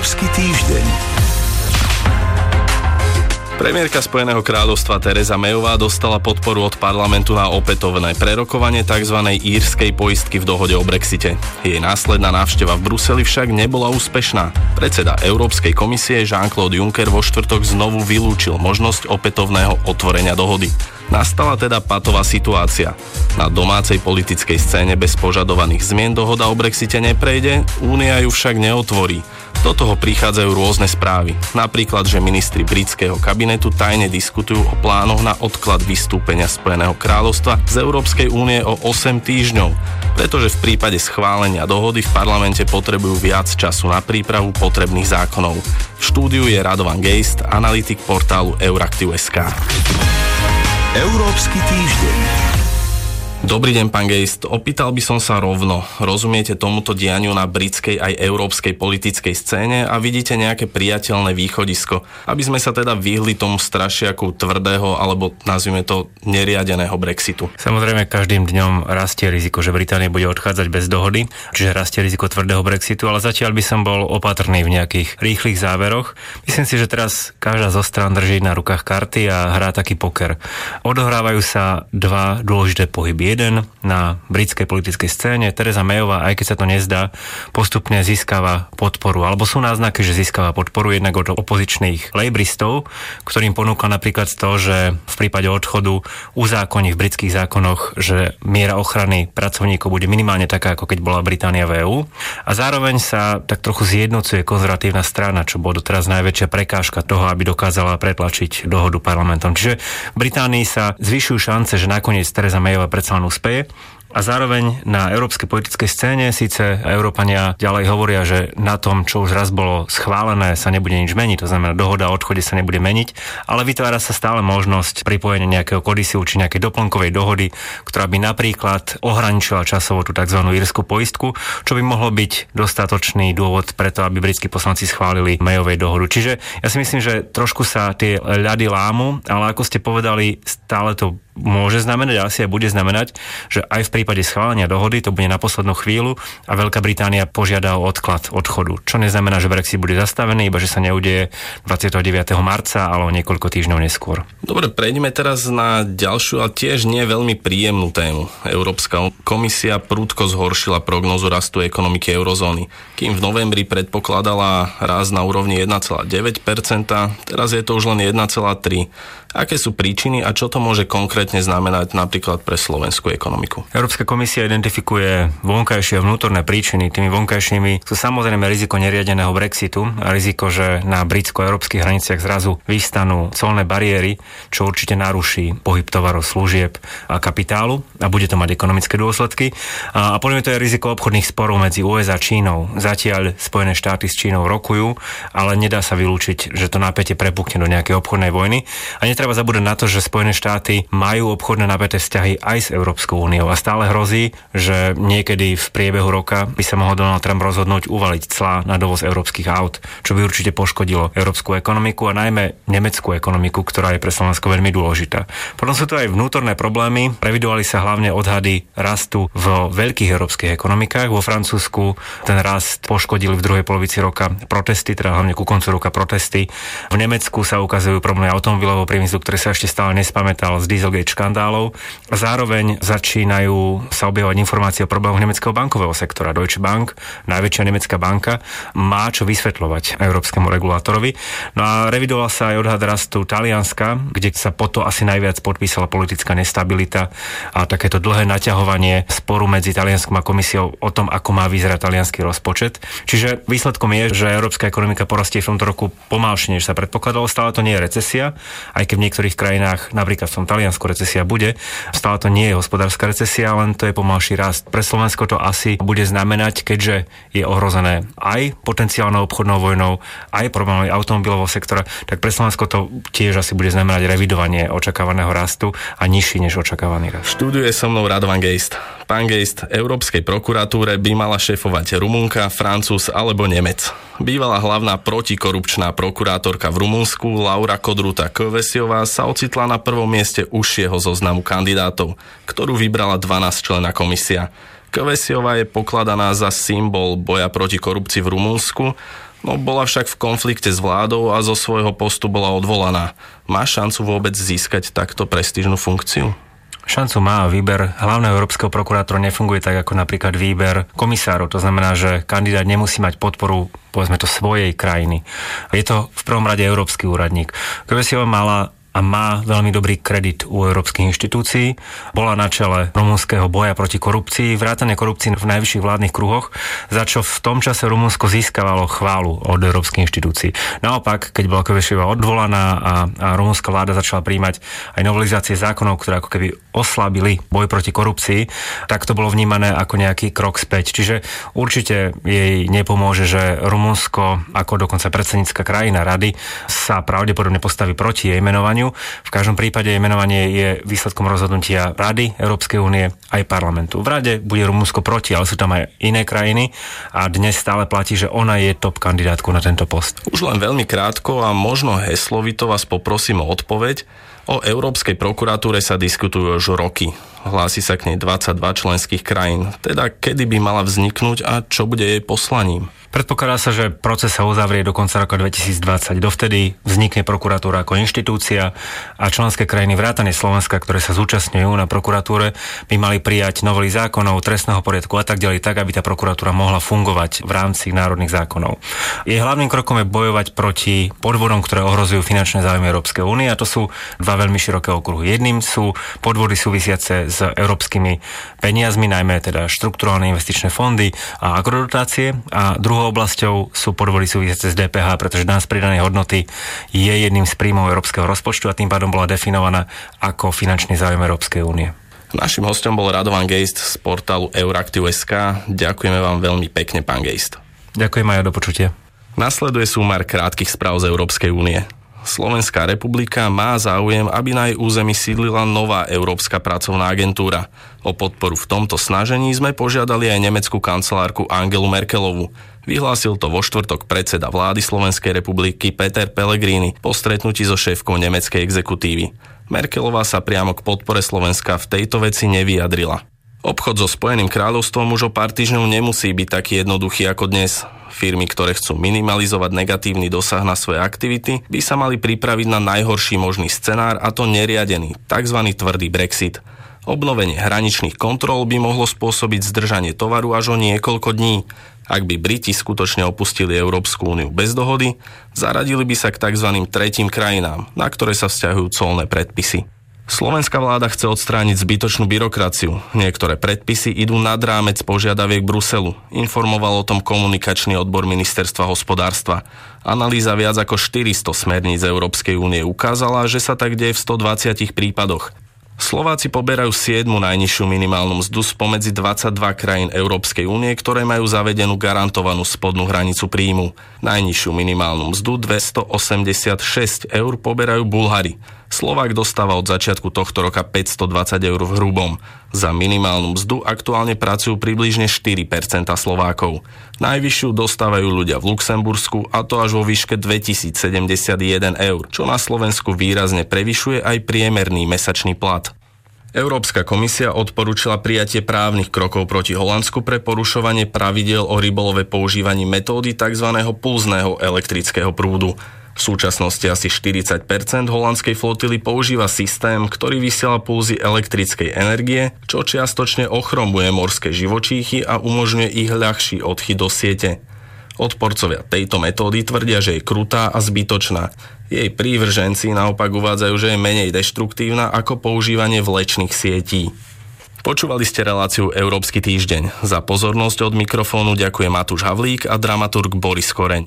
Európsky týždeň. Premiérka Spojeného kráľovstva Teresa Mayová dostala podporu od parlamentu na opätovné prerokovanie tzv. írskej poistky v dohode o Brexite. Jej následná návšteva v Bruseli však nebola úspešná. Predseda Európskej komisie Jean-Claude Juncker vo štvrtok znovu vylúčil možnosť opätovného otvorenia dohody. Nastala teda patová situácia. Na domácej politickej scéne bez požadovaných zmien dohoda o Brexite neprejde, Únia ju však neotvorí. Do toho prichádzajú rôzne správy. Napríklad, že ministri britského kabinetu tajne diskutujú o plánoch na odklad vystúpenia Spojeného kráľovstva z Európskej únie o 8 týždňov, pretože v prípade schválenia dohody v parlamente potrebujú viac času na prípravu potrebných zákonov. V štúdiu je Radovan Geist, analytik portálu Euraktiv.sk. Európsky týždeň. Dobrý deň, pán Gejst. Opýtal by som sa rovno. Rozumiete tomuto dianiu na britskej aj európskej politickej scéne a vidíte nejaké priateľné východisko, aby sme sa teda vyhli tomu strašiaku tvrdého alebo nazvime to neriadeného Brexitu? Samozrejme, každým dňom rastie riziko, že Británia bude odchádzať bez dohody, čiže rastie riziko tvrdého Brexitu, ale zatiaľ by som bol opatrný v nejakých rýchlych záveroch. Myslím si, že teraz každá zo strán drží na rukách karty a hrá taký poker. Odohrávajú sa dva dôležité pohyby jeden na britskej politickej scéne. Teresa Mayová, aj keď sa to nezdá, postupne získava podporu. Alebo sú náznaky, že získava podporu jednak od opozičných lejbristov, ktorým ponúka napríklad to, že v prípade odchodu uzákoní v britských zákonoch, že miera ochrany pracovníkov bude minimálne taká, ako keď bola Británia v EÚ. A zároveň sa tak trochu zjednocuje konzervatívna strana, čo bolo doteraz najväčšia prekážka toho, aby dokázala pretlačiť dohodu parlamentom. Čiže v Británii sa zvyšujú šance, že nakoniec Teresa Mayová predsa len úspeje. A zároveň na európskej politickej scéne síce Európania ďalej hovoria, že na tom, čo už raz bolo schválené, sa nebude nič meniť, to znamená, dohoda o odchode sa nebude meniť, ale vytvára sa stále možnosť pripojenia nejakého kodisiu či nejakej doplnkovej dohody, ktorá by napríklad ohraničila časovo tú tzv. írsku poistku, čo by mohlo byť dostatočný dôvod preto, aby britskí poslanci schválili Mayovej dohodu. Čiže ja si myslím, že trošku sa tie ľady lámu, ale ako ste povedali, stále to môže znamenať, asi aj bude znamenať, že aj v prípade schválenia dohody to bude na poslednú chvíľu a Veľká Británia požiada o odklad odchodu. Čo neznamená, že Brexit bude zastavený, iba že sa neudeje 29. marca, ale o niekoľko týždňov neskôr. Dobre, prejdeme teraz na ďalšiu a tiež nie veľmi príjemnú tému. Európska komisia prúdko zhoršila prognozu rastu ekonomiky eurozóny. Kým v novembri predpokladala rast na úrovni 1,9%, teraz je to už len 1,3%. Aké sú príčiny a čo to môže konkrétne znamenať napríklad pre slovenskú ekonomiku? Európska komisia identifikuje vonkajšie a vnútorné príčiny. Tými vonkajšími sú samozrejme riziko neriadeného Brexitu a riziko, že na britsko-európskych hraniciach zrazu vystanú colné bariéry, čo určite naruší pohyb tovarov, služieb a kapitálu a bude to mať ekonomické dôsledky. A, a je to aj riziko obchodných sporov medzi USA a Čínou. Zatiaľ Spojené štáty s Čínou rokujú, ale nedá sa vylúčiť, že to napätie prepukne do nejakej obchodnej vojny. A netreba zabúdať na to, že Spojené štáty majú obchodné napäté vzťahy aj s Európskou úniou a stále hrozí, že niekedy v priebehu roka by sa mohol Donald Trump rozhodnúť uvaliť clá na dovoz európskych aut, čo by určite poškodilo európsku ekonomiku a najmä nemeckú ekonomiku, ktorá je pre Slovensko veľmi dôležitá. Potom sú tu aj vnútorné problémy. Previdovali sa hlavne odhady rastu v veľkých európskych ekonomikách. Vo Francúzsku ten rast poškodili v druhej polovici roka protesty, teda hlavne ku koncu roka protesty. V Nemecku sa ukazujú problémy automobilového priemyslu ktorý sa ešte stále nespamätal z Dieselgate škandálov. Zároveň začínajú sa objavovať informácie o problémoch nemeckého bankového sektora. Deutsche Bank, najväčšia nemecká banka, má čo vysvetľovať európskemu regulátorovi. No a revidoval sa aj odhad rastu Talianska, kde sa po to asi najviac podpísala politická nestabilita a takéto dlhé naťahovanie sporu medzi Talianskom a komisiou o tom, ako má vyzerať talianský rozpočet. Čiže výsledkom je, že európska ekonomika porastie v tomto roku pomalšie, než sa predpokladalo. Stále to nie je recesia, aj keď v niektorých krajinách, napríklad v tom Taliansku recesia bude, stále to nie je hospodárska recesia, len to je pomalší rast. Pre Slovensko to asi bude znamenať, keďže je ohrozené aj potenciálnou obchodnou vojnou, aj problémami automobilového sektora, tak pre Slovensko to tiež asi bude znamenať revidovanie očakávaného rastu a nižší než očakávaný rast. Študuje so mnou Radovan Geist. Pán Geist, Európskej prokuratúre by mala šéfovať Rumunka, Francúz alebo Nemec. Bývalá hlavná protikorupčná prokurátorka v Rumunsku Laura Kodruta Kovesiová sa ocitla na prvom mieste užšieho zoznamu kandidátov, ktorú vybrala 12 člena komisia. Kovesiová je pokladaná za symbol boja proti korupcii v Rumunsku, No bola však v konflikte s vládou a zo svojho postu bola odvolaná. Má šancu vôbec získať takto prestížnu funkciu? Šancu má výber hlavného európskeho prokurátora nefunguje tak ako napríklad výber komisárov. To znamená, že kandidát nemusí mať podporu povedzme to svojej krajiny. Je to v prvom rade európsky úradník. Ho mala a má veľmi dobrý kredit u európskych inštitúcií. Bola na čele rumúnskeho boja proti korupcii, vrátane korupcii v najvyšších vládnych kruhoch, za čo v tom čase Rumunsko získavalo chválu od európskych inštitúcií. Naopak, keď bola Koveševa odvolaná a, a rumúnska vláda začala príjmať aj novelizácie zákonov, ktoré ako keby oslabili boj proti korupcii, tak to bolo vnímané ako nejaký krok späť. Čiže určite jej nepomôže, že Rumunsko ako dokonca predsednícka krajina rady sa pravdepodobne postaví proti jej menovaniu menovaniu. V každom prípade menovanie je výsledkom rozhodnutia Rady Európskej únie aj parlamentu. V Rade bude Rumunsko proti, ale sú tam aj iné krajiny a dnes stále platí, že ona je top kandidátku na tento post. Už len veľmi krátko a možno heslovito vás poprosím o odpoveď. O Európskej prokuratúre sa diskutujú už roky. Hlási sa k nej 22 členských krajín. Teda kedy by mala vzniknúť a čo bude jej poslaním? Predpokladá sa, že proces sa uzavrie do konca roka 2020. Dovtedy vznikne prokuratúra ako inštitúcia a členské krajiny vrátane Slovenska, ktoré sa zúčastňujú na prokuratúre, by mali prijať novely zákonov, trestného poriadku a tak ďalej, tak aby tá prokuratúra mohla fungovať v rámci národných zákonov. Jej hlavným krokom je bojovať proti podvodom, ktoré ohrozujú finančné záujmy Európskej únie a to sú dva veľmi široké okruhy. Jedným sú podvody súvisiace s európskymi peniazmi, najmä teda štrukturálne investičné fondy a agrodotácie a druhou oblasťou sú podvody súvisiace s DPH, pretože daň z pridanej hodnoty je jedným z príjmov európskeho rozpočtu a tým pádom bola definovaná ako finančný záujem Európskej únie. Našim hostom bol Radovan Geist z portálu Euraktiv.sk. Ďakujeme vám veľmi pekne, pán Geist. Ďakujem aj do počutia. Nasleduje súmar krátkých správ z Európskej únie. Slovenská republika má záujem, aby na jej území sídlila nová Európska pracovná agentúra. O podporu v tomto snažení sme požiadali aj nemeckú kancelárku Angelu Merkelovu. Vyhlásil to vo štvrtok predseda vlády Slovenskej republiky Peter Pellegrini po stretnutí so šéfkou nemeckej exekutívy. Merkelová sa priamo k podpore Slovenska v tejto veci nevyjadrila. Obchod so Spojeným kráľovstvom už o pár týždňov nemusí byť taký jednoduchý ako dnes. Firmy, ktoré chcú minimalizovať negatívny dosah na svoje aktivity, by sa mali pripraviť na najhorší možný scenár a to neriadený, tzv. tvrdý Brexit. Obnovenie hraničných kontrol by mohlo spôsobiť zdržanie tovaru až o niekoľko dní. Ak by Briti skutočne opustili Európsku úniu bez dohody, zaradili by sa k tzv. tretím krajinám, na ktoré sa vzťahujú colné predpisy. Slovenská vláda chce odstrániť zbytočnú byrokraciu. Niektoré predpisy idú nad rámec požiadaviek Bruselu. Informoval o tom komunikačný odbor ministerstva hospodárstva. Analýza viac ako 400 smerníc Európskej únie ukázala, že sa tak deje v 120 prípadoch. Slováci poberajú 7. najnižšiu minimálnu mzdu spomedzi 22 krajín Európskej únie, ktoré majú zavedenú garantovanú spodnú hranicu príjmu. Najnižšiu minimálnu mzdu 286 eur poberajú Bulhari. Slovák dostáva od začiatku tohto roka 520 eur v hrubom. Za minimálnu mzdu aktuálne pracujú približne 4% Slovákov. Najvyššiu dostávajú ľudia v Luxembursku a to až vo výške 2071 eur, čo na Slovensku výrazne prevyšuje aj priemerný mesačný plat. Európska komisia odporúčila prijatie právnych krokov proti Holandsku pre porušovanie pravidel o rybolove používaní metódy tzv. pulzného elektrického prúdu. V súčasnosti asi 40% holandskej flotily používa systém, ktorý vysiela pulzy elektrickej energie, čo čiastočne ochromuje morské živočíchy a umožňuje ich ľahší odchyt do siete. Odporcovia tejto metódy tvrdia, že je krutá a zbytočná. Jej prívrženci naopak uvádzajú, že je menej deštruktívna ako používanie vlečných sietí. Počúvali ste reláciu Európsky týždeň. Za pozornosť od mikrofónu ďakuje Matúš Havlík a dramaturg Boris Koreň.